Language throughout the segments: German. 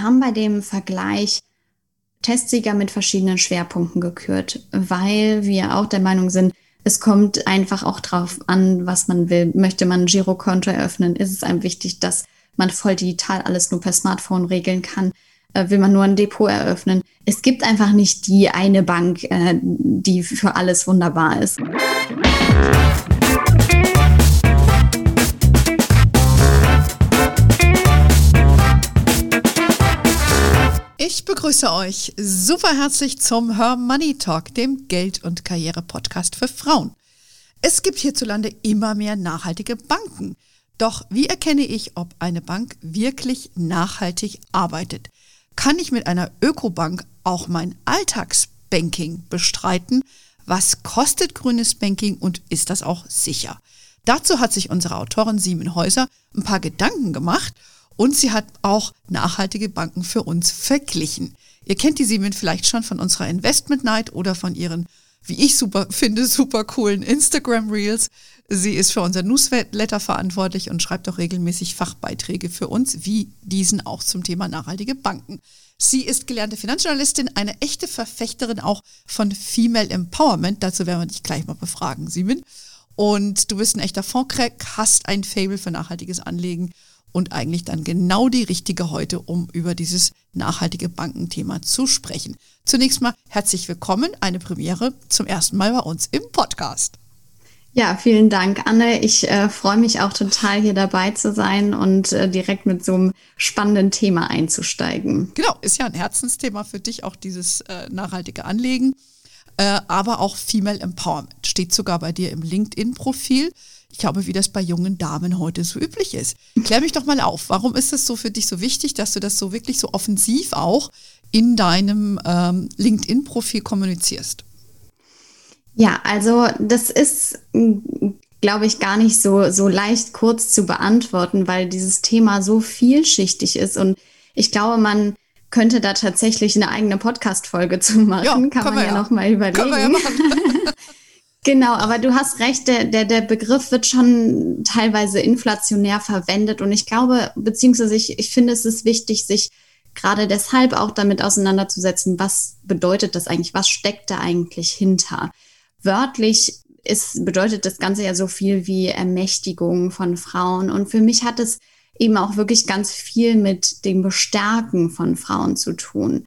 Wir haben bei dem Vergleich Testsieger mit verschiedenen Schwerpunkten gekürt, weil wir auch der Meinung sind, es kommt einfach auch drauf an, was man will. Möchte man ein Girokonto eröffnen? Ist es einem wichtig, dass man voll digital alles nur per Smartphone regeln kann? Äh, will man nur ein Depot eröffnen? Es gibt einfach nicht die eine Bank, äh, die für alles wunderbar ist. Ich begrüße euch super herzlich zum Her Money Talk, dem Geld- und Karriere-Podcast für Frauen. Es gibt hierzulande immer mehr nachhaltige Banken. Doch wie erkenne ich, ob eine Bank wirklich nachhaltig arbeitet? Kann ich mit einer Ökobank auch mein Alltagsbanking bestreiten? Was kostet grünes Banking und ist das auch sicher? Dazu hat sich unsere Autorin Simon Häuser ein paar Gedanken gemacht und sie hat auch nachhaltige Banken für uns verglichen. Ihr kennt die Siemens vielleicht schon von unserer Investment Night oder von ihren, wie ich super finde, super coolen Instagram Reels. Sie ist für unser Newsletter verantwortlich und schreibt auch regelmäßig Fachbeiträge für uns, wie diesen auch zum Thema nachhaltige Banken. Sie ist gelernte Finanzjournalistin, eine echte Verfechterin auch von Female Empowerment. Dazu werden wir dich gleich mal befragen, Simon. Und du bist ein echter Fondcrack, hast ein Fable für nachhaltiges Anlegen und eigentlich dann genau die richtige heute, um über dieses nachhaltige Bankenthema zu sprechen. Zunächst mal herzlich willkommen, eine Premiere zum ersten Mal bei uns im Podcast. Ja, vielen Dank, Anne. Ich äh, freue mich auch total, hier dabei zu sein und äh, direkt mit so einem spannenden Thema einzusteigen. Genau, ist ja ein Herzensthema für dich, auch dieses äh, nachhaltige Anlegen, äh, aber auch Female Empowerment. Steht sogar bei dir im LinkedIn-Profil. Ich glaube, wie das bei jungen Damen heute so üblich ist. Klär mich doch mal auf. Warum ist es so für dich so wichtig, dass du das so wirklich so offensiv auch in deinem ähm, LinkedIn-Profil kommunizierst? Ja, also das ist, glaube ich, gar nicht so, so leicht kurz zu beantworten, weil dieses Thema so vielschichtig ist und ich glaube, man könnte da tatsächlich eine eigene Podcast-Folge zu machen. Ja, kann man ja, ja noch mal überlegen. Können wir ja machen. Genau, aber du hast recht, der, der, der Begriff wird schon teilweise inflationär verwendet und ich glaube, beziehungsweise ich, ich finde, es ist wichtig, sich gerade deshalb auch damit auseinanderzusetzen, was bedeutet das eigentlich, was steckt da eigentlich hinter. Wörtlich ist, bedeutet das Ganze ja so viel wie Ermächtigung von Frauen und für mich hat es eben auch wirklich ganz viel mit dem Bestärken von Frauen zu tun.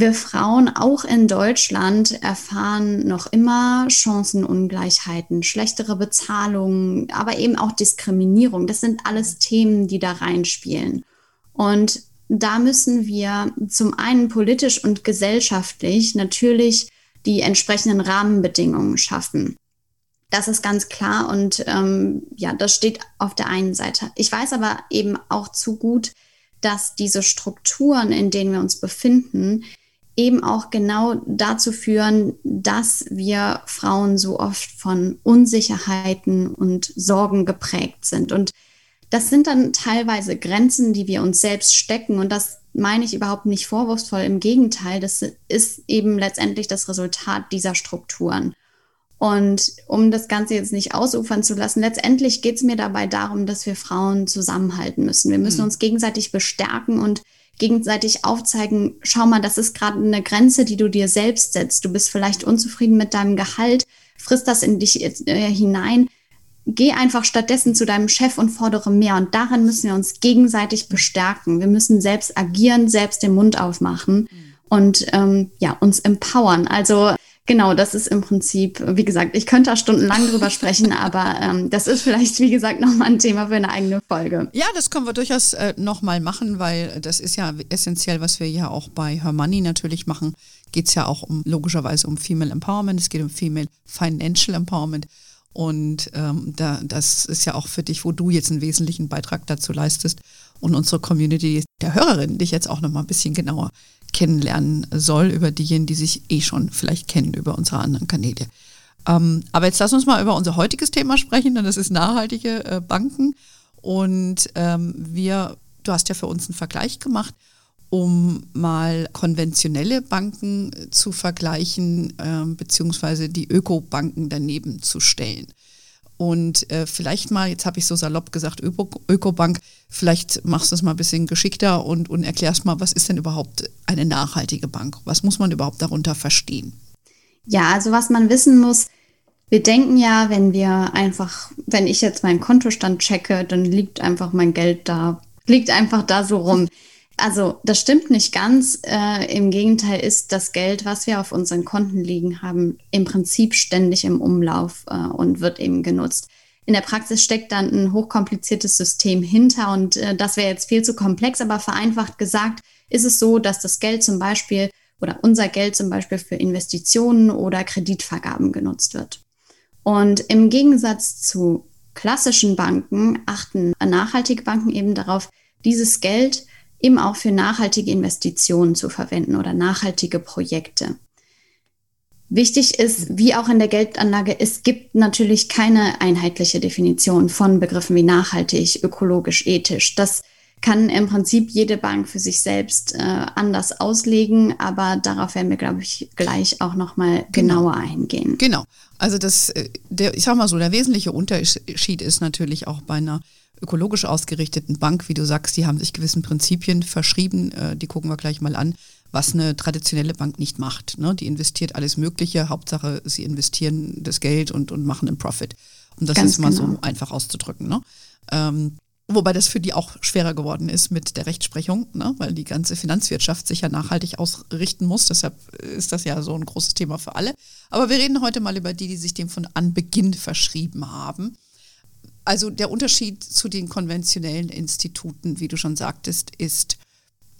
Wir Frauen auch in Deutschland erfahren noch immer Chancenungleichheiten, schlechtere Bezahlungen, aber eben auch Diskriminierung. Das sind alles Themen, die da reinspielen. Und da müssen wir zum einen politisch und gesellschaftlich natürlich die entsprechenden Rahmenbedingungen schaffen. Das ist ganz klar und ähm, ja, das steht auf der einen Seite. Ich weiß aber eben auch zu gut, dass diese Strukturen, in denen wir uns befinden, eben auch genau dazu führen, dass wir Frauen so oft von Unsicherheiten und Sorgen geprägt sind. Und das sind dann teilweise Grenzen, die wir uns selbst stecken. Und das meine ich überhaupt nicht vorwurfsvoll. Im Gegenteil, das ist eben letztendlich das Resultat dieser Strukturen. Und um das Ganze jetzt nicht ausufern zu lassen, letztendlich geht es mir dabei darum, dass wir Frauen zusammenhalten müssen. Wir müssen mhm. uns gegenseitig bestärken und gegenseitig aufzeigen, schau mal, das ist gerade eine Grenze, die du dir selbst setzt. Du bist vielleicht unzufrieden mit deinem Gehalt, frisst das in dich äh, hinein. Geh einfach stattdessen zu deinem Chef und fordere mehr. Und daran müssen wir uns gegenseitig bestärken. Wir müssen selbst agieren, selbst den Mund aufmachen und ähm, ja, uns empowern. Also Genau, das ist im Prinzip, wie gesagt, ich könnte da stundenlang drüber sprechen, aber ähm, das ist vielleicht, wie gesagt, nochmal ein Thema für eine eigene Folge. Ja, das können wir durchaus äh, nochmal machen, weil das ist ja essentiell, was wir ja auch bei Her Money natürlich machen. Geht es ja auch um logischerweise um Female Empowerment, es geht um Female Financial Empowerment. Und ähm, da, das ist ja auch für dich, wo du jetzt einen wesentlichen Beitrag dazu leistest und unsere Community der Hörerinnen dich jetzt auch nochmal ein bisschen genauer kennenlernen soll über diejenigen, die sich eh schon vielleicht kennen über unsere anderen Kanäle. Ähm, aber jetzt lass uns mal über unser heutiges Thema sprechen, denn das ist nachhaltige äh, Banken. Und ähm, wir, du hast ja für uns einen Vergleich gemacht, um mal konventionelle Banken zu vergleichen, äh, beziehungsweise die Ökobanken daneben zu stellen. Und äh, vielleicht mal, jetzt habe ich so salopp gesagt, Öko Ökobank, vielleicht machst du es mal ein bisschen geschickter und, und erklärst mal, was ist denn überhaupt eine nachhaltige Bank? Was muss man überhaupt darunter verstehen? Ja, also was man wissen muss, wir denken ja, wenn wir einfach, wenn ich jetzt meinen Kontostand checke, dann liegt einfach mein Geld da, liegt einfach da so rum. Also das stimmt nicht ganz. Äh, Im Gegenteil ist das Geld, was wir auf unseren Konten liegen haben, im Prinzip ständig im Umlauf äh, und wird eben genutzt. In der Praxis steckt dann ein hochkompliziertes System hinter und äh, das wäre jetzt viel zu komplex, aber vereinfacht gesagt ist es so, dass das Geld zum Beispiel oder unser Geld zum Beispiel für Investitionen oder Kreditvergaben genutzt wird. Und im Gegensatz zu klassischen Banken achten nachhaltige Banken eben darauf, dieses Geld eben auch für nachhaltige Investitionen zu verwenden oder nachhaltige Projekte. Wichtig ist, wie auch in der Geldanlage, es gibt natürlich keine einheitliche Definition von Begriffen wie nachhaltig, ökologisch, ethisch. Das kann im Prinzip jede Bank für sich selbst äh, anders auslegen, aber darauf werden wir, glaube ich, gleich auch nochmal genau. genauer eingehen. Genau. Also das, äh, der, ich sag mal so, der wesentliche Unterschied ist natürlich auch bei einer ökologisch ausgerichteten Bank, wie du sagst, die haben sich gewissen Prinzipien verschrieben, äh, die gucken wir gleich mal an, was eine traditionelle Bank nicht macht. Ne? Die investiert alles Mögliche, Hauptsache sie investieren das Geld und, und machen einen Profit. Um das Ganz ist mal genau. so einfach auszudrücken. Ne? Ähm, Wobei das für die auch schwerer geworden ist mit der Rechtsprechung, ne? weil die ganze Finanzwirtschaft sich ja nachhaltig ausrichten muss. Deshalb ist das ja so ein großes Thema für alle. Aber wir reden heute mal über die, die sich dem von Anbeginn verschrieben haben. Also der Unterschied zu den konventionellen Instituten, wie du schon sagtest, ist,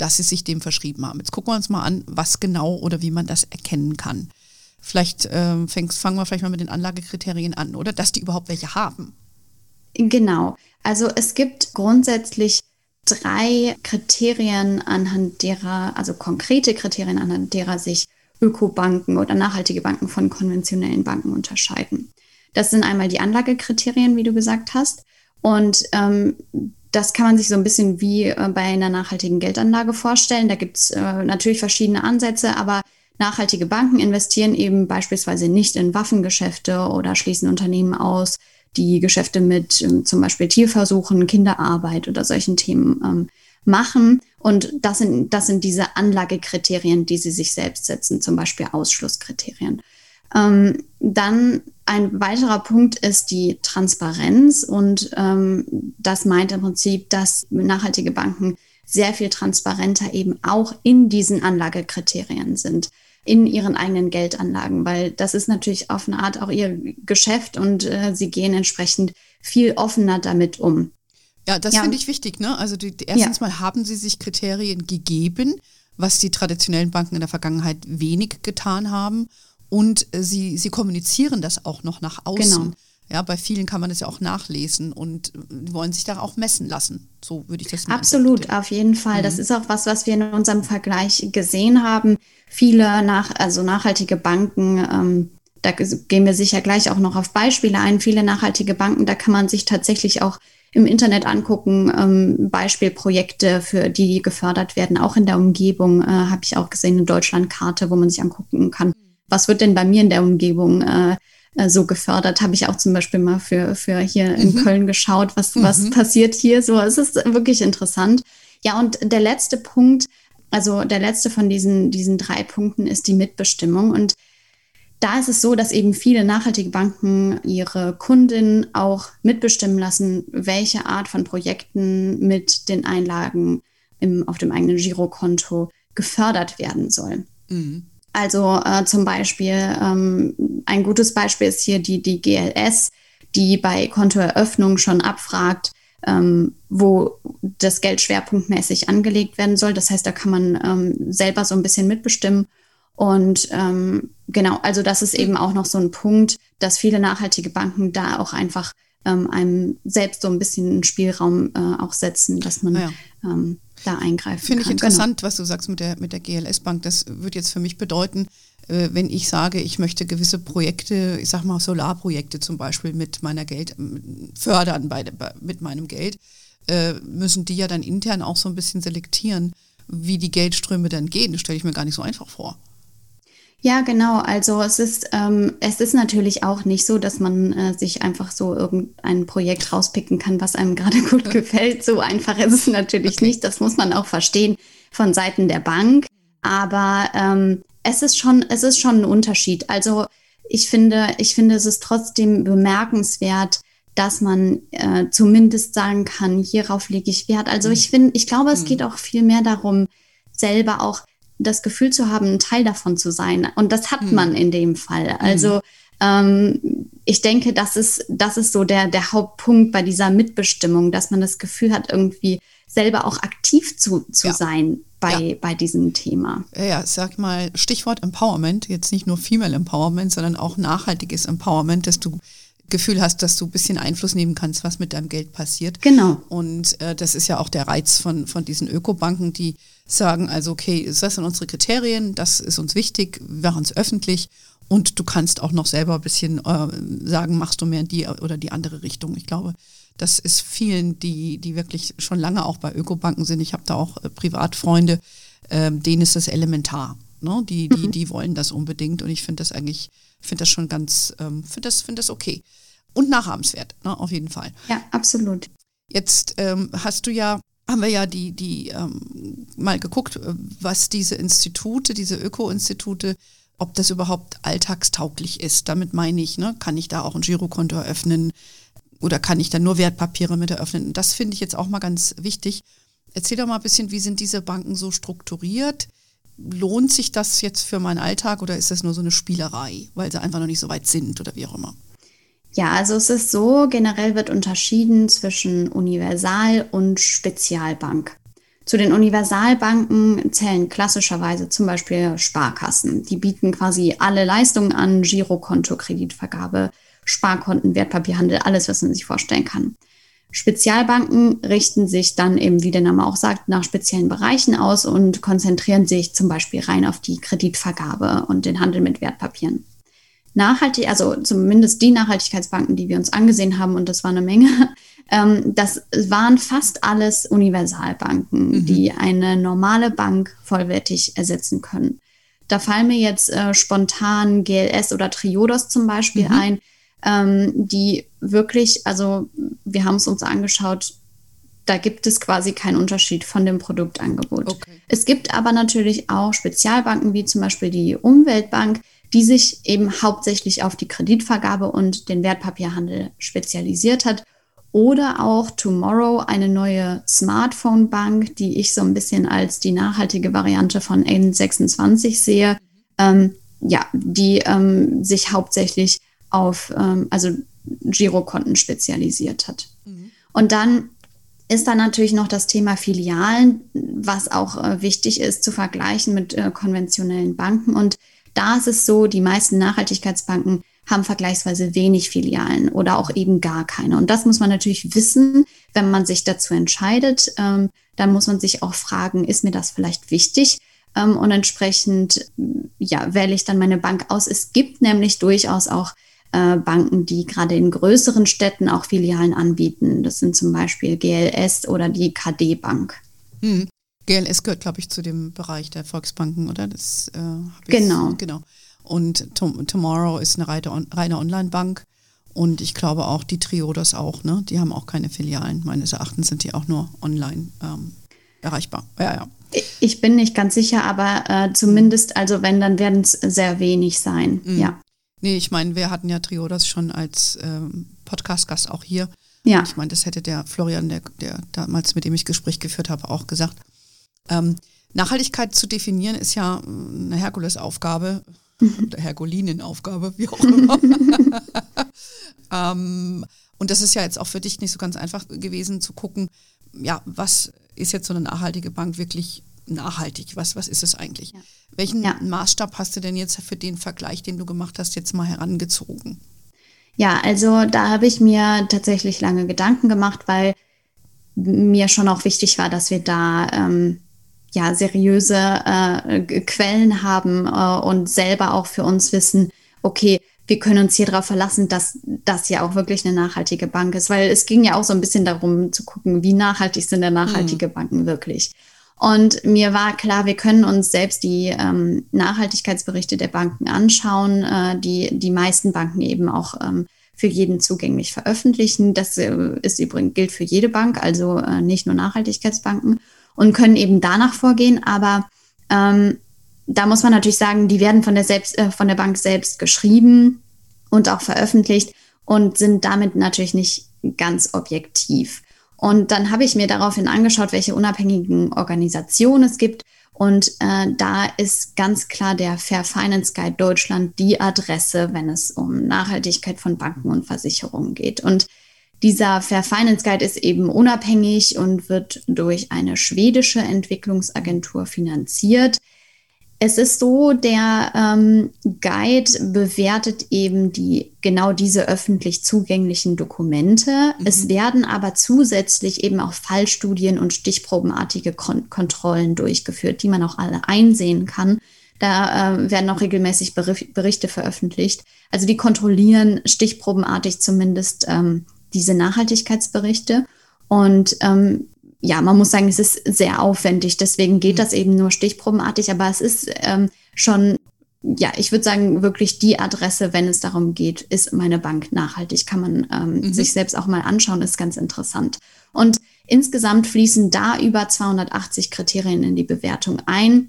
dass sie sich dem verschrieben haben. Jetzt gucken wir uns mal an, was genau oder wie man das erkennen kann. Vielleicht äh, fangen wir vielleicht mal mit den Anlagekriterien an, oder? Dass die überhaupt welche haben. Genau. Also es gibt grundsätzlich drei Kriterien, anhand derer, also konkrete Kriterien, anhand derer sich Ökobanken oder nachhaltige Banken von konventionellen Banken unterscheiden. Das sind einmal die Anlagekriterien, wie du gesagt hast. Und ähm, das kann man sich so ein bisschen wie äh, bei einer nachhaltigen Geldanlage vorstellen. Da gibt es äh, natürlich verschiedene Ansätze, aber nachhaltige Banken investieren eben beispielsweise nicht in Waffengeschäfte oder schließen Unternehmen aus, die Geschäfte mit ähm, zum Beispiel Tierversuchen, Kinderarbeit oder solchen Themen ähm, machen. Und das sind, das sind diese Anlagekriterien, die sie sich selbst setzen, zum Beispiel Ausschlusskriterien. Ähm, dann ein weiterer Punkt ist die Transparenz und ähm, das meint im Prinzip, dass nachhaltige Banken sehr viel transparenter eben auch in diesen Anlagekriterien sind in ihren eigenen Geldanlagen, weil das ist natürlich auf eine Art auch ihr Geschäft und äh, sie gehen entsprechend viel offener damit um. Ja, das ja. finde ich wichtig. Ne? Also die, erstens ja. mal haben sie sich Kriterien gegeben, was die traditionellen Banken in der Vergangenheit wenig getan haben. Und äh, sie, sie kommunizieren das auch noch nach außen. Genau. Ja, bei vielen kann man es ja auch nachlesen und wollen sich da auch messen lassen. So würde ich das mal Absolut, auf jeden Fall. Mhm. Das ist auch was, was wir in unserem Vergleich gesehen haben. Viele nach, also nachhaltige Banken, ähm, da gehen wir sicher gleich auch noch auf Beispiele ein. Viele nachhaltige Banken, da kann man sich tatsächlich auch im Internet angucken, ähm, Beispielprojekte, für die gefördert werden, auch in der Umgebung, äh, habe ich auch gesehen, eine Deutschlandkarte, wo man sich angucken kann. Was wird denn bei mir in der Umgebung äh, äh, so gefördert. Habe ich auch zum Beispiel mal für, für hier in mhm. Köln geschaut, was, mhm. was passiert hier. So, es ist wirklich interessant. Ja, und der letzte Punkt, also der letzte von diesen, diesen drei Punkten ist die Mitbestimmung. Und da ist es so, dass eben viele nachhaltige Banken ihre Kundinnen auch mitbestimmen lassen, welche Art von Projekten mit den Einlagen im, auf dem eigenen Girokonto gefördert werden soll. Mhm. Also äh, zum Beispiel, ähm, ein gutes Beispiel ist hier die, die GLS, die bei Kontoeröffnung schon abfragt, ähm, wo das Geld schwerpunktmäßig angelegt werden soll. Das heißt, da kann man ähm, selber so ein bisschen mitbestimmen. Und ähm, genau, also das ist eben auch noch so ein Punkt, dass viele nachhaltige Banken da auch einfach ähm, einem selbst so ein bisschen Spielraum äh, auch setzen, dass man ja. Da eingreifen Finde ich interessant, genau. was du sagst mit der, mit der GLS-Bank. Das wird jetzt für mich bedeuten, äh, wenn ich sage, ich möchte gewisse Projekte, ich sag mal Solarprojekte zum Beispiel mit meiner Geld fördern bei, bei, mit meinem Geld, äh, müssen die ja dann intern auch so ein bisschen selektieren, wie die Geldströme dann gehen. Das stelle ich mir gar nicht so einfach vor. Ja, genau. Also es ist, ähm, es ist natürlich auch nicht so, dass man äh, sich einfach so irgendein Projekt rauspicken kann, was einem gerade gut gefällt. So einfach ist es natürlich okay. nicht. Das muss man auch verstehen von Seiten der Bank. Aber ähm, es ist schon, es ist schon ein Unterschied. Also ich finde, ich finde, es ist trotzdem bemerkenswert, dass man äh, zumindest sagen kann, hierauf lege ich Wert. Also ich finde, ich glaube, es mhm. geht auch viel mehr darum, selber auch das Gefühl zu haben, ein Teil davon zu sein. Und das hat mhm. man in dem Fall. Also ähm, ich denke, das ist, das ist so der, der Hauptpunkt bei dieser Mitbestimmung, dass man das Gefühl hat, irgendwie selber auch aktiv zu, zu ja. sein bei, ja. bei diesem Thema. Ja, sag mal, Stichwort Empowerment, jetzt nicht nur Female Empowerment, sondern auch nachhaltiges Empowerment, dass du Gefühl hast, dass du ein bisschen Einfluss nehmen kannst, was mit deinem Geld passiert. Genau. Und äh, das ist ja auch der Reiz von, von diesen Ökobanken, die sagen, also okay, das sind unsere Kriterien, das ist uns wichtig, wir machen es öffentlich und du kannst auch noch selber ein bisschen äh, sagen, machst du mehr in die oder die andere Richtung. Ich glaube, das ist vielen, die, die wirklich schon lange auch bei Ökobanken sind. Ich habe da auch äh, Privatfreunde, äh, denen ist das elementar. Ne? Die, die, mhm. die wollen das unbedingt und ich finde das eigentlich, finde das schon ganz, ähm, finde das, finde das okay. Und nachahmenswert, ne? auf jeden Fall. Ja, absolut. Jetzt ähm, hast du ja haben wir ja die, die ähm, mal geguckt, äh, was diese Institute, diese Öko-Institute, ob das überhaupt alltagstauglich ist. Damit meine ich, ne, kann ich da auch ein Girokonto eröffnen oder kann ich da nur Wertpapiere mit eröffnen? Das finde ich jetzt auch mal ganz wichtig. Erzähl doch mal ein bisschen, wie sind diese Banken so strukturiert? Lohnt sich das jetzt für meinen Alltag oder ist das nur so eine Spielerei, weil sie einfach noch nicht so weit sind oder wie auch immer? Ja, also es ist so, generell wird unterschieden zwischen Universal- und Spezialbank. Zu den Universalbanken zählen klassischerweise zum Beispiel Sparkassen. Die bieten quasi alle Leistungen an, Girokonto, Kreditvergabe, Sparkonten, Wertpapierhandel, alles, was man sich vorstellen kann. Spezialbanken richten sich dann eben, wie der Name auch sagt, nach speziellen Bereichen aus und konzentrieren sich zum Beispiel rein auf die Kreditvergabe und den Handel mit Wertpapieren nachhaltig, also zumindest die Nachhaltigkeitsbanken, die wir uns angesehen haben, und das war eine Menge, ähm, das waren fast alles Universalbanken, mhm. die eine normale Bank vollwertig ersetzen können. Da fallen mir jetzt äh, spontan GLS oder Triodos zum Beispiel mhm. ein, ähm, die wirklich, also wir haben es uns angeschaut, da gibt es quasi keinen Unterschied von dem Produktangebot. Okay. Es gibt aber natürlich auch Spezialbanken wie zum Beispiel die Umweltbank, die sich eben hauptsächlich auf die Kreditvergabe und den Wertpapierhandel spezialisiert hat. Oder auch Tomorrow, eine neue Smartphone-Bank, die ich so ein bisschen als die nachhaltige Variante von N26 sehe, ähm, ja, die ähm, sich hauptsächlich auf ähm, also Girokonten spezialisiert hat. Mhm. Und dann ist da natürlich noch das Thema Filialen, was auch äh, wichtig ist zu vergleichen mit äh, konventionellen Banken. Und da ist es so, die meisten Nachhaltigkeitsbanken haben vergleichsweise wenig Filialen oder auch eben gar keine. Und das muss man natürlich wissen, wenn man sich dazu entscheidet. Ähm, dann muss man sich auch fragen, ist mir das vielleicht wichtig? Ähm, und entsprechend, ja, wähle ich dann meine Bank aus. Es gibt nämlich durchaus auch äh, Banken, die gerade in größeren Städten auch Filialen anbieten. Das sind zum Beispiel GLS oder die KD Bank. Hm. GLS gehört, glaube ich, zu dem Bereich der Volksbanken, oder? Das, äh, genau. genau. Und Tom Tomorrow ist eine reine, reine Online-Bank. Und ich glaube auch die Triodos auch, ne? Die haben auch keine Filialen. Meines Erachtens sind die auch nur online ähm, erreichbar. Ja, ja. Ich bin nicht ganz sicher, aber äh, zumindest, also wenn, dann werden es sehr wenig sein. Mhm. Ja. Nee, ich meine, wir hatten ja Triodos schon als ähm, Podcast-Gast auch hier. Ja. Ich meine, das hätte der Florian, der, der damals, mit dem ich Gespräch geführt habe, auch gesagt. Ähm, Nachhaltigkeit zu definieren ist ja eine Herkulesaufgabe oder Herkulinenaufgabe, wie auch immer. ähm, und das ist ja jetzt auch für dich nicht so ganz einfach gewesen zu gucken, ja, was ist jetzt so eine nachhaltige Bank wirklich nachhaltig? Was, was ist es eigentlich? Ja. Welchen ja. Maßstab hast du denn jetzt für den Vergleich, den du gemacht hast, jetzt mal herangezogen? Ja, also da habe ich mir tatsächlich lange Gedanken gemacht, weil mir schon auch wichtig war, dass wir da ähm, ja, seriöse äh, Quellen haben äh, und selber auch für uns wissen, okay, wir können uns hier darauf verlassen, dass das ja auch wirklich eine nachhaltige Bank ist, weil es ging ja auch so ein bisschen darum zu gucken, wie nachhaltig sind denn nachhaltige mhm. Banken wirklich. Und mir war klar, wir können uns selbst die ähm, Nachhaltigkeitsberichte der Banken anschauen, äh, die die meisten Banken eben auch ähm, für jeden zugänglich veröffentlichen. Das äh, ist übrigens gilt für jede Bank, also äh, nicht nur Nachhaltigkeitsbanken und können eben danach vorgehen. Aber ähm, da muss man natürlich sagen, die werden von der selbst äh, von der Bank selbst geschrieben und auch veröffentlicht und sind damit natürlich nicht ganz objektiv. Und dann habe ich mir daraufhin angeschaut, welche unabhängigen Organisationen es gibt. Und äh, da ist ganz klar der Fair Finance Guide Deutschland die Adresse, wenn es um Nachhaltigkeit von Banken und Versicherungen geht. Und dieser Fair Finance Guide ist eben unabhängig und wird durch eine schwedische Entwicklungsagentur finanziert. Es ist so, der ähm, Guide bewertet eben die genau diese öffentlich zugänglichen Dokumente. Mhm. Es werden aber zusätzlich eben auch Fallstudien und stichprobenartige Kon Kontrollen durchgeführt, die man auch alle einsehen kann. Da äh, werden auch regelmäßig Berichte veröffentlicht. Also die kontrollieren stichprobenartig zumindest ähm, diese Nachhaltigkeitsberichte. Und ähm, ja, man muss sagen, es ist sehr aufwendig. Deswegen geht mhm. das eben nur stichprobenartig. Aber es ist ähm, schon, ja, ich würde sagen, wirklich die Adresse, wenn es darum geht, ist meine Bank nachhaltig. Kann man ähm, mhm. sich selbst auch mal anschauen, ist ganz interessant. Und insgesamt fließen da über 280 Kriterien in die Bewertung ein.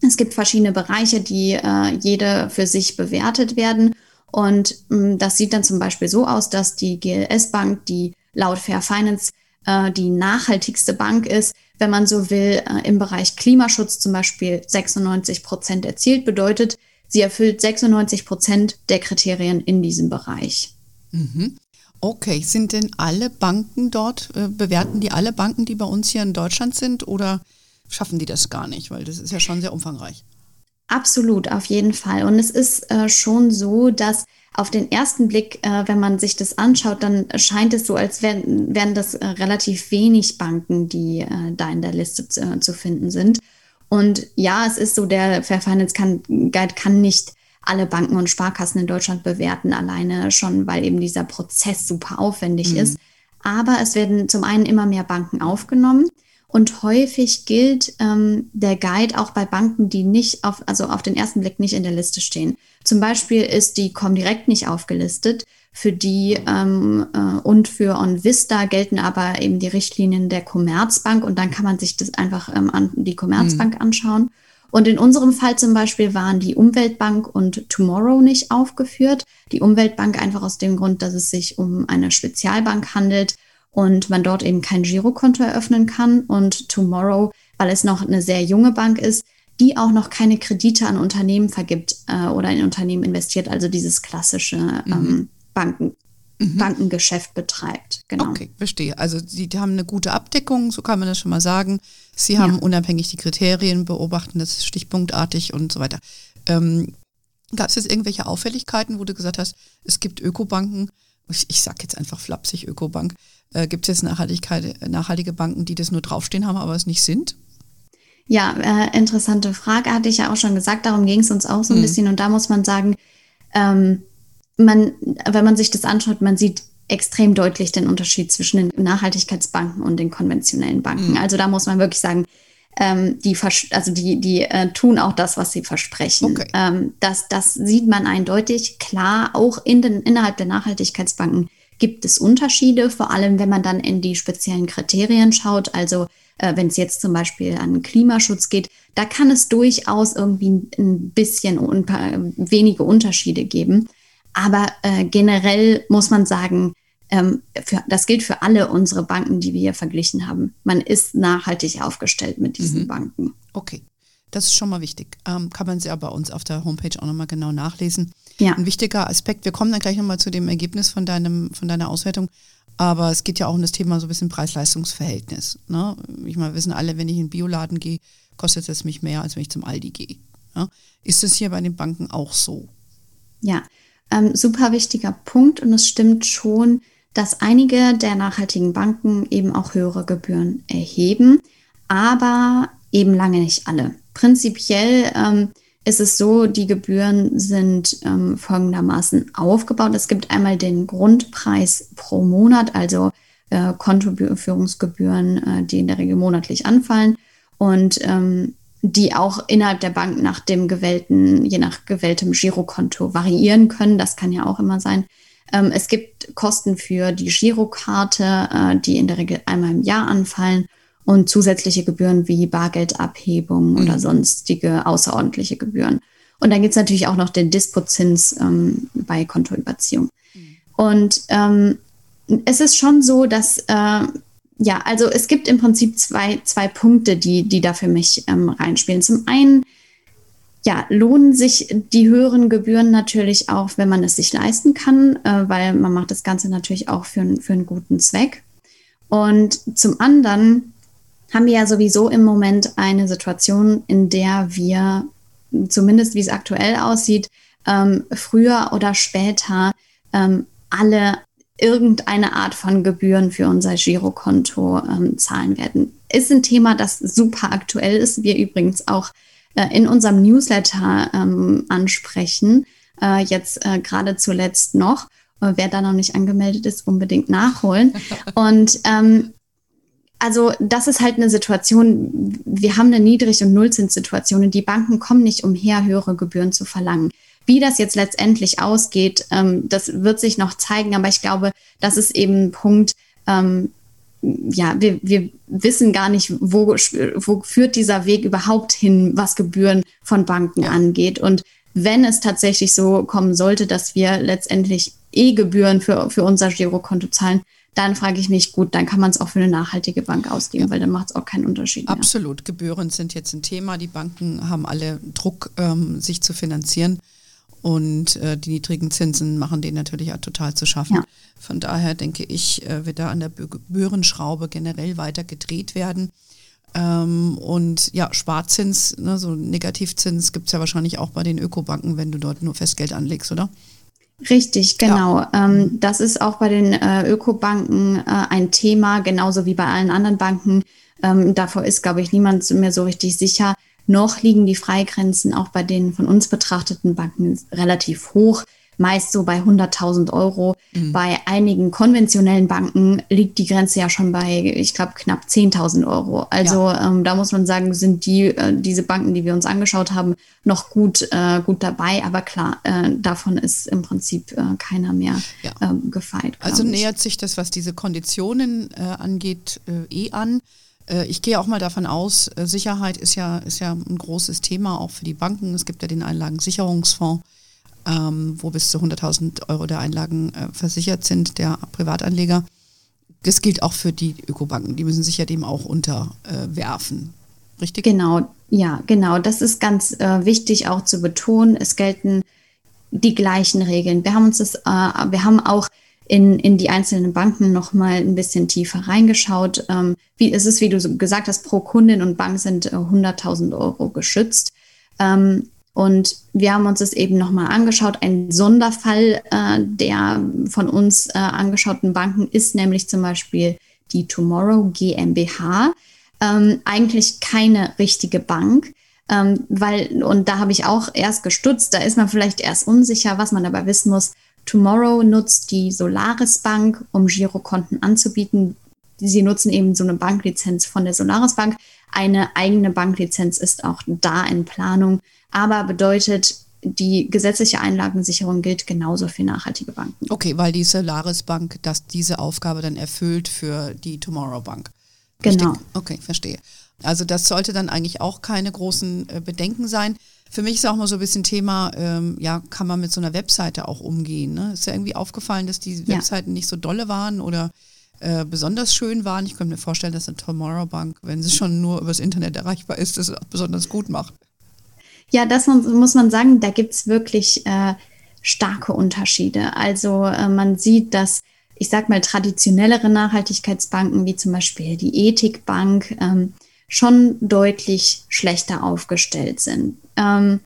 Es gibt verschiedene Bereiche, die äh, jede für sich bewertet werden. Und mh, mm, das sieht dann zum Beispiel so aus, dass die GLS Bank, die laut Fair Finance äh, die nachhaltigste Bank ist, wenn man so will, äh, im Bereich Klimaschutz zum Beispiel 96 Prozent erzielt, bedeutet, sie erfüllt 96 Prozent der Kriterien in diesem Bereich. Mhm. Okay, sind denn alle Banken dort, äh, bewerten die alle Banken, die bei uns hier in Deutschland sind oder schaffen die das gar nicht? Weil das ist ja schon sehr umfangreich. Absolut, auf jeden Fall. Und es ist äh, schon so, dass auf den ersten Blick, äh, wenn man sich das anschaut, dann scheint es so, als wären, wären das äh, relativ wenig Banken, die äh, da in der Liste zu, äh, zu, finden sind. Und ja, es ist so, der Fair Finance kann, Guide kann nicht alle Banken und Sparkassen in Deutschland bewerten, alleine schon, weil eben dieser Prozess super aufwendig mhm. ist. Aber es werden zum einen immer mehr Banken aufgenommen. Und häufig gilt ähm, der Guide auch bei Banken, die nicht auf, also auf den ersten Blick nicht in der Liste stehen. Zum Beispiel ist die Comdirect nicht aufgelistet. Für die ähm, äh, und für OnVista gelten aber eben die Richtlinien der Commerzbank und dann kann man sich das einfach ähm, an die Commerzbank mhm. anschauen. Und in unserem Fall zum Beispiel waren die Umweltbank und Tomorrow nicht aufgeführt. Die Umweltbank einfach aus dem Grund, dass es sich um eine Spezialbank handelt und man dort eben kein Girokonto eröffnen kann. Und Tomorrow, weil es noch eine sehr junge Bank ist, die auch noch keine Kredite an Unternehmen vergibt äh, oder in Unternehmen investiert, also dieses klassische mhm. ähm, Banken, mhm. Bankengeschäft betreibt. Genau. Okay, verstehe. Also Sie haben eine gute Abdeckung, so kann man das schon mal sagen. Sie haben ja. unabhängig die Kriterien, beobachten das stichpunktartig und so weiter. Ähm, Gab es jetzt irgendwelche Auffälligkeiten, wo du gesagt hast, es gibt Ökobanken, ich, ich sage jetzt einfach flapsig Ökobank, äh, Gibt es jetzt Nachhaltigkeit, nachhaltige Banken, die das nur draufstehen haben, aber es nicht sind? Ja, äh, interessante Frage, hatte ich ja auch schon gesagt. Darum ging es uns auch so ein mhm. bisschen. Und da muss man sagen, ähm, man, wenn man sich das anschaut, man sieht extrem deutlich den Unterschied zwischen den Nachhaltigkeitsbanken und den konventionellen Banken. Mhm. Also da muss man wirklich sagen, ähm, die, also die, die äh, tun auch das, was sie versprechen. Okay. Ähm, das, das sieht man eindeutig. Klar, auch in den, innerhalb der Nachhaltigkeitsbanken gibt es Unterschiede, vor allem wenn man dann in die speziellen Kriterien schaut. Also äh, wenn es jetzt zum Beispiel an Klimaschutz geht, da kann es durchaus irgendwie ein bisschen ein paar wenige Unterschiede geben. Aber äh, generell muss man sagen, ähm, für, das gilt für alle unsere Banken, die wir hier verglichen haben. Man ist nachhaltig aufgestellt mit diesen mhm. Banken. Okay. Das ist schon mal wichtig. Ähm, kann man sie aber bei uns auf der Homepage auch nochmal genau nachlesen. Ja. Ein wichtiger Aspekt, wir kommen dann gleich nochmal zu dem Ergebnis von, deinem, von deiner Auswertung, aber es geht ja auch um das Thema so ein bisschen Preis-Leistungs-Verhältnis. Ne? Ich meine, wir wissen alle, wenn ich in den Bioladen gehe, kostet es mich mehr, als wenn ich zum Aldi gehe. Ja? Ist es hier bei den Banken auch so? Ja, ähm, super wichtiger Punkt und es stimmt schon, dass einige der nachhaltigen Banken eben auch höhere Gebühren erheben, aber eben lange nicht alle. Prinzipiell ähm, ist es so, die Gebühren sind ähm, folgendermaßen aufgebaut. Es gibt einmal den Grundpreis pro Monat, also äh, Kontoführungsgebühren, äh, die in der Regel monatlich anfallen. und ähm, die auch innerhalb der Bank nach dem gewählten, je nach gewähltem Girokonto variieren können. Das kann ja auch immer sein. Ähm, es gibt Kosten für die Girokarte, äh, die in der Regel einmal im Jahr anfallen und zusätzliche Gebühren wie Bargeldabhebung mhm. oder sonstige außerordentliche Gebühren. Und dann gibt es natürlich auch noch den Dispozins ähm, bei Kontoüberziehung. Mhm. Und ähm, es ist schon so, dass äh, ja, also es gibt im Prinzip zwei, zwei Punkte, die, die da für mich ähm, reinspielen. Zum einen, ja, lohnen sich die höheren Gebühren natürlich auch, wenn man es sich leisten kann, äh, weil man macht das Ganze natürlich auch für, für einen guten Zweck. Und zum anderen haben wir ja sowieso im Moment eine Situation, in der wir, zumindest wie es aktuell aussieht, ähm, früher oder später ähm, alle irgendeine Art von Gebühren für unser Girokonto ähm, zahlen werden. Ist ein Thema, das super aktuell ist. Wir übrigens auch äh, in unserem Newsletter ähm, ansprechen. Äh, jetzt äh, gerade zuletzt noch. Äh, wer da noch nicht angemeldet ist, unbedingt nachholen. Und ähm, also das ist halt eine Situation, wir haben eine Niedrig- und Nullzinssituation und die Banken kommen nicht umher, höhere Gebühren zu verlangen. Wie das jetzt letztendlich ausgeht, ähm, das wird sich noch zeigen, aber ich glaube, das ist eben ein Punkt, ähm, ja, wir, wir wissen gar nicht, wo, wo führt dieser Weg überhaupt hin, was Gebühren von Banken angeht. Und wenn es tatsächlich so kommen sollte, dass wir letztendlich E-Gebühren für, für unser Girokonto zahlen, dann frage ich mich, gut, dann kann man es auch für eine nachhaltige Bank ausgeben, ja. weil dann macht es auch keinen Unterschied. Mehr. Absolut, Gebühren sind jetzt ein Thema. Die Banken haben alle Druck, ähm, sich zu finanzieren. Und äh, die niedrigen Zinsen machen denen natürlich auch total zu schaffen. Ja. Von daher denke ich, äh, wird da an der Gebührenschraube generell weiter gedreht werden. Ähm, und ja, Sparzins, ne, so Negativzins gibt es ja wahrscheinlich auch bei den Ökobanken, wenn du dort nur Festgeld anlegst, oder? Richtig, genau. Ja. Ähm, das ist auch bei den äh, Ökobanken äh, ein Thema, genauso wie bei allen anderen Banken. Ähm, davor ist, glaube ich, niemand mehr so richtig sicher. Noch liegen die Freigrenzen auch bei den von uns betrachteten Banken relativ hoch, meist so bei 100.000 Euro. Mhm. Bei einigen konventionellen Banken liegt die Grenze ja schon bei, ich glaube, knapp 10.000 Euro. Also ja. ähm, da muss man sagen, sind die äh, diese Banken, die wir uns angeschaut haben, noch gut äh, gut dabei. Aber klar, äh, davon ist im Prinzip äh, keiner mehr ja. ähm, gefeit. Also nähert sich das, was diese Konditionen äh, angeht, äh, eh an. Ich gehe auch mal davon aus, Sicherheit ist ja, ist ja ein großes Thema auch für die Banken. Es gibt ja den Einlagensicherungsfonds, ähm, wo bis zu 100.000 Euro der Einlagen äh, versichert sind, der Privatanleger. Das gilt auch für die Ökobanken. Die müssen sich ja dem auch unterwerfen. Richtig? Genau, ja, genau. Das ist ganz äh, wichtig auch zu betonen. Es gelten die gleichen Regeln. Wir haben uns das, äh, wir haben auch in, in die einzelnen Banken noch mal ein bisschen tiefer reingeschaut. Ähm, wie es ist, wie du gesagt hast, pro Kundin und Bank sind äh, 100.000 Euro geschützt. Ähm, und wir haben uns das eben nochmal angeschaut. Ein Sonderfall äh, der von uns äh, angeschauten Banken ist nämlich zum Beispiel die Tomorrow GmbH. Ähm, eigentlich keine richtige Bank, ähm, weil, und da habe ich auch erst gestutzt, da ist man vielleicht erst unsicher, was man aber wissen muss. Tomorrow nutzt die Solaris Bank, um Girokonten anzubieten. Sie nutzen eben so eine Banklizenz von der Solaris Bank. Eine eigene Banklizenz ist auch da in Planung, aber bedeutet, die gesetzliche Einlagensicherung gilt genauso für nachhaltige Banken. Okay, weil die Solaris Bank das diese Aufgabe dann erfüllt für die Tomorrow Bank. Genau. Okay, verstehe. Also das sollte dann eigentlich auch keine großen äh, Bedenken sein. Für mich ist auch mal so ein bisschen Thema, ähm, ja, kann man mit so einer Webseite auch umgehen. Ne? Ist ja irgendwie aufgefallen, dass die Webseiten ja. nicht so dolle waren oder äh, besonders schön waren. Ich könnte mir vorstellen, dass eine Tomorrow Bank, wenn sie schon nur übers Internet erreichbar ist, das auch besonders gut macht. Ja, das muss man sagen, da gibt es wirklich äh, starke Unterschiede. Also äh, man sieht, dass ich sag mal, traditionellere Nachhaltigkeitsbanken, wie zum Beispiel die Ethikbank, ähm, schon deutlich schlechter aufgestellt sind. Ähm,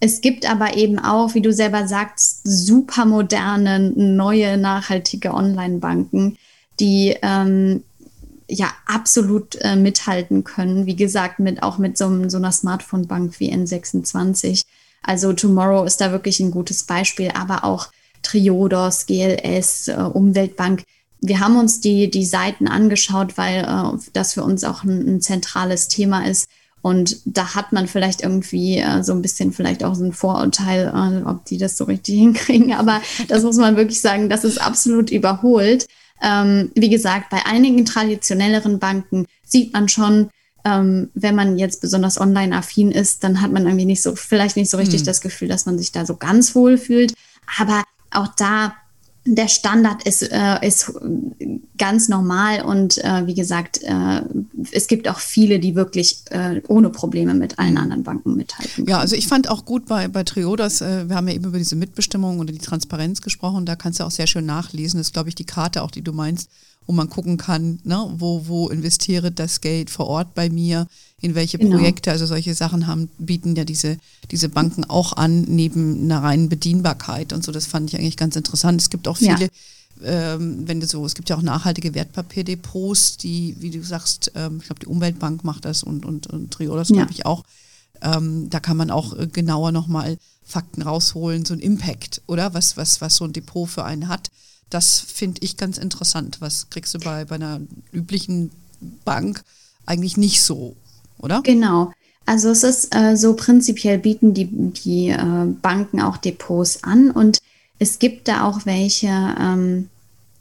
es gibt aber eben auch, wie du selber sagst, super moderne, neue, nachhaltige Online-Banken, die ähm, ja absolut äh, mithalten können. Wie gesagt, mit auch mit so, so einer Smartphone-Bank wie N26. Also Tomorrow ist da wirklich ein gutes Beispiel, aber auch Triodos, GLS, äh, Umweltbank, wir haben uns die, die Seiten angeschaut, weil äh, das für uns auch ein, ein, zentrales Thema ist. Und da hat man vielleicht irgendwie äh, so ein bisschen vielleicht auch so ein Vorurteil, äh, ob die das so richtig hinkriegen. Aber das muss man wirklich sagen, das ist absolut überholt. Ähm, wie gesagt, bei einigen traditionelleren Banken sieht man schon, ähm, wenn man jetzt besonders online-affin ist, dann hat man irgendwie nicht so, vielleicht nicht so richtig hm. das Gefühl, dass man sich da so ganz wohl fühlt. Aber auch da der Standard ist, äh, ist ganz normal und äh, wie gesagt, äh, es gibt auch viele, die wirklich äh, ohne Probleme mit allen anderen Banken mithalten. Ja, also ich fand auch gut bei, bei Triodas, äh, wir haben ja eben über diese Mitbestimmung oder die Transparenz gesprochen, da kannst du auch sehr schön nachlesen. Das ist, glaube ich, die Karte auch, die du meinst, wo man gucken kann, ne, wo, wo investiere das Geld vor Ort bei mir, in welche genau. Projekte, also solche Sachen haben, bieten ja diese, diese Banken auch an, neben einer reinen Bedienbarkeit und so. Das fand ich eigentlich ganz interessant. Es gibt auch viele, ja. ähm, wenn du so, es gibt ja auch nachhaltige Wertpapierdepots, die, wie du sagst, ähm, ich glaube, die Umweltbank macht das und, und, und Triodos, ja. glaube ich, auch. Ähm, da kann man auch äh, genauer nochmal Fakten rausholen, so ein Impact, oder? Was, was, was so ein Depot für einen hat. Das finde ich ganz interessant. Was kriegst du bei, bei einer üblichen Bank eigentlich nicht so, oder? Genau. Also es ist äh, so prinzipiell bieten die, die äh, Banken auch Depots an und es gibt da auch welche, ähm,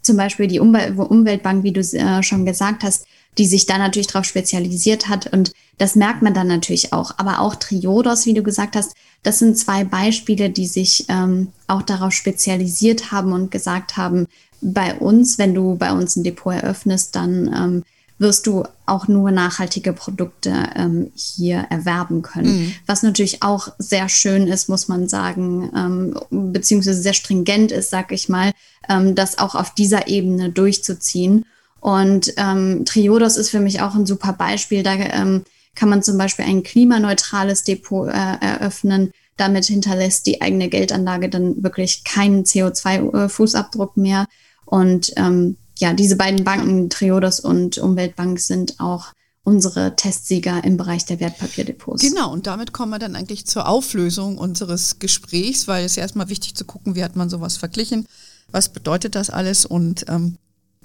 zum Beispiel die Umwel Umweltbank, wie du äh, schon gesagt hast, die sich da natürlich darauf spezialisiert hat und das merkt man dann natürlich auch. Aber auch Triodos, wie du gesagt hast, das sind zwei Beispiele, die sich ähm, auch darauf spezialisiert haben und gesagt haben, bei uns, wenn du bei uns ein Depot eröffnest, dann ähm, wirst du auch nur nachhaltige Produkte ähm, hier erwerben können. Mhm. Was natürlich auch sehr schön ist, muss man sagen, ähm, beziehungsweise sehr stringent ist, sag ich mal, ähm, das auch auf dieser Ebene durchzuziehen. Und ähm, Triodos ist für mich auch ein super Beispiel. Da ähm, kann man zum Beispiel ein klimaneutrales Depot äh, eröffnen. Damit hinterlässt die eigene Geldanlage dann wirklich keinen CO2-Fußabdruck mehr. Und ähm, ja, diese beiden Banken, Triodos und Umweltbank, sind auch unsere Testsieger im Bereich der Wertpapierdepots. Genau, und damit kommen wir dann eigentlich zur Auflösung unseres Gesprächs, weil es ist erstmal wichtig zu gucken, wie hat man sowas verglichen, was bedeutet das alles und ähm,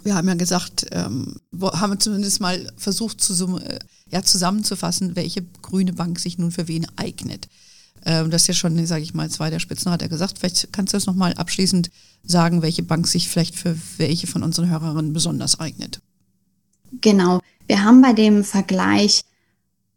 wir haben ja gesagt, ähm, haben wir zumindest mal versucht zu, äh, ja, zusammenzufassen, welche grüne Bank sich nun für wen eignet. Ähm, das ist ja schon, sage ich mal, zwei der Spitzen hat er gesagt. Vielleicht kannst du das nochmal abschließend sagen, welche Bank sich vielleicht für welche von unseren Hörerinnen besonders eignet. Genau. Wir haben bei dem Vergleich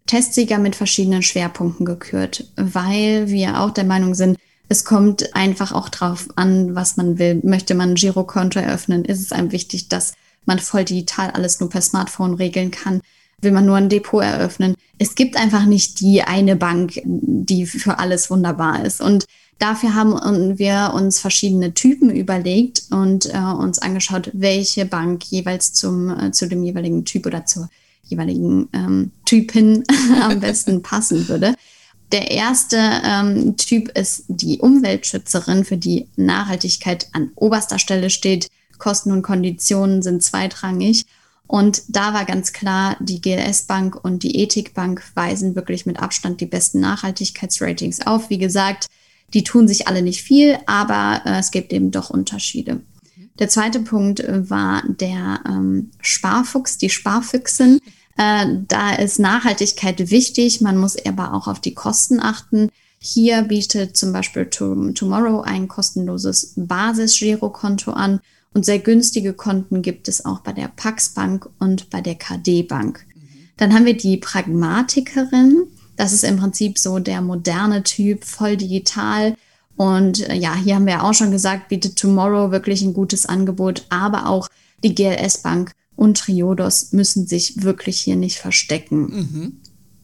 Testsieger mit verschiedenen Schwerpunkten gekürt, weil wir auch der Meinung sind, es kommt einfach auch drauf an, was man will. Möchte man ein Girokonto eröffnen, ist es einem wichtig, dass man voll digital alles nur per Smartphone regeln kann will man nur ein Depot eröffnen. Es gibt einfach nicht die eine Bank, die für alles wunderbar ist. Und dafür haben wir uns verschiedene Typen überlegt und äh, uns angeschaut, welche Bank jeweils zum, äh, zu dem jeweiligen Typ oder zur jeweiligen ähm, Typin am besten passen würde. Der erste ähm, Typ ist die Umweltschützerin, für die Nachhaltigkeit an oberster Stelle steht. Kosten und Konditionen sind zweitrangig. Und da war ganz klar, die GLS Bank und die Ethik Bank weisen wirklich mit Abstand die besten Nachhaltigkeitsratings auf. Wie gesagt, die tun sich alle nicht viel, aber äh, es gibt eben doch Unterschiede. Der zweite Punkt war der ähm, Sparfuchs, die Sparfüchsin. Äh, da ist Nachhaltigkeit wichtig, man muss aber auch auf die Kosten achten. Hier bietet zum Beispiel Tomorrow ein kostenloses Basis-Girokonto an und sehr günstige Konten gibt es auch bei der Pax Bank und bei der KD Bank. Mhm. Dann haben wir die Pragmatikerin. Das ist im Prinzip so der moderne Typ, voll digital. Und äh, ja, hier haben wir auch schon gesagt, bietet Tomorrow wirklich ein gutes Angebot, aber auch die GLS Bank und Triodos müssen sich wirklich hier nicht verstecken. Mhm.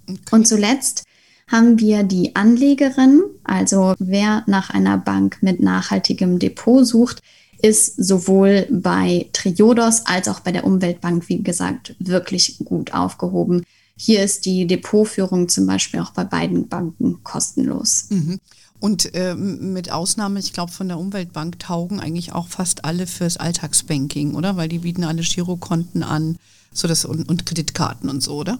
Okay. Und zuletzt haben wir die Anlegerin, also wer nach einer Bank mit nachhaltigem Depot sucht, ist sowohl bei Triodos als auch bei der Umweltbank, wie gesagt, wirklich gut aufgehoben. Hier ist die Depotführung zum Beispiel auch bei beiden Banken kostenlos. Mhm. Und äh, mit Ausnahme, ich glaube, von der Umweltbank taugen eigentlich auch fast alle fürs Alltagsbanking, oder? Weil die bieten alle Girokonten an so das, und, und Kreditkarten und so, oder?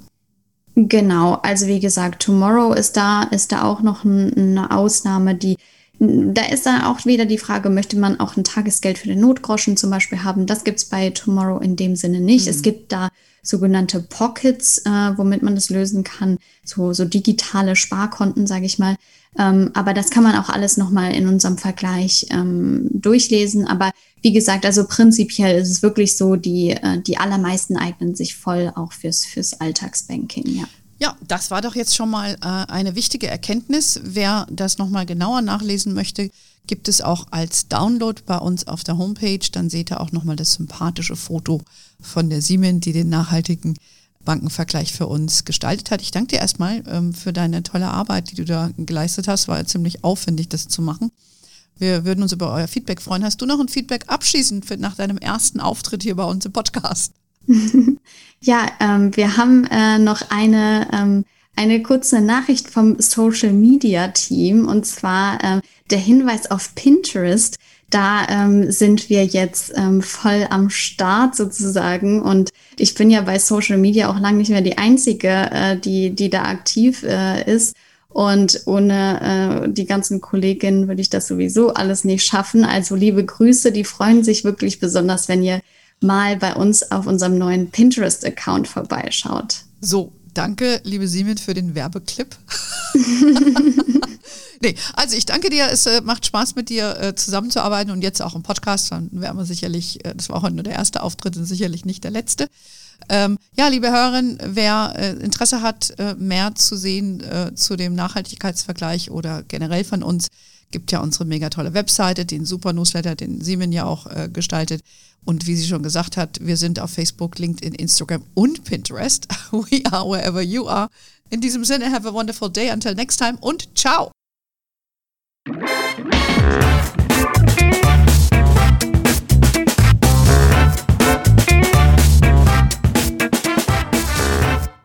Genau, also wie gesagt, Tomorrow ist da, ist da auch noch ein, eine Ausnahme, die da ist dann auch wieder die Frage, möchte man auch ein Tagesgeld für den Notgroschen zum Beispiel haben? Das gibt es bei Tomorrow in dem Sinne nicht. Mhm. Es gibt da sogenannte Pockets, äh, womit man das lösen kann, so, so digitale Sparkonten, sage ich mal. Ähm, aber das kann man auch alles nochmal in unserem Vergleich ähm, durchlesen. Aber wie gesagt, also prinzipiell ist es wirklich so, die, äh, die allermeisten eignen sich voll auch fürs, fürs Alltagsbanking, ja. Ja, das war doch jetzt schon mal äh, eine wichtige Erkenntnis. Wer das nochmal genauer nachlesen möchte, gibt es auch als Download bei uns auf der Homepage. Dann seht ihr auch nochmal das sympathische Foto von der Siemens, die den nachhaltigen Bankenvergleich für uns gestaltet hat. Ich danke dir erstmal ähm, für deine tolle Arbeit, die du da geleistet hast. War ja ziemlich aufwendig, das zu machen. Wir würden uns über euer Feedback freuen. Hast du noch ein Feedback abschließend für, nach deinem ersten Auftritt hier bei uns im Podcast? ja, ähm, wir haben äh, noch eine, ähm, eine kurze Nachricht vom Social Media Team und zwar äh, der Hinweis auf Pinterest. Da ähm, sind wir jetzt ähm, voll am Start sozusagen und ich bin ja bei Social Media auch lange nicht mehr die einzige, äh, die, die da aktiv äh, ist. Und ohne äh, die ganzen Kolleginnen würde ich das sowieso alles nicht schaffen. Also liebe Grüße, die freuen sich wirklich besonders, wenn ihr mal bei uns auf unserem neuen Pinterest-Account vorbeischaut. So, danke, liebe Siemens, für den Werbeclip. nee, also ich danke dir. Es äh, macht Spaß mit dir äh, zusammenzuarbeiten und jetzt auch im Podcast. Dann werden wir sicherlich, äh, das war heute nur der erste Auftritt und sicherlich nicht der letzte. Ähm, ja, liebe Hörerinnen, wer äh, Interesse hat, äh, mehr zu sehen äh, zu dem Nachhaltigkeitsvergleich oder generell von uns, gibt ja unsere mega tolle Webseite, den super Newsletter, den Simon ja auch äh, gestaltet. Und wie sie schon gesagt hat, wir sind auf Facebook, LinkedIn, Instagram und Pinterest. We are wherever you are. In diesem Sinne, have a wonderful day. Until next time und ciao.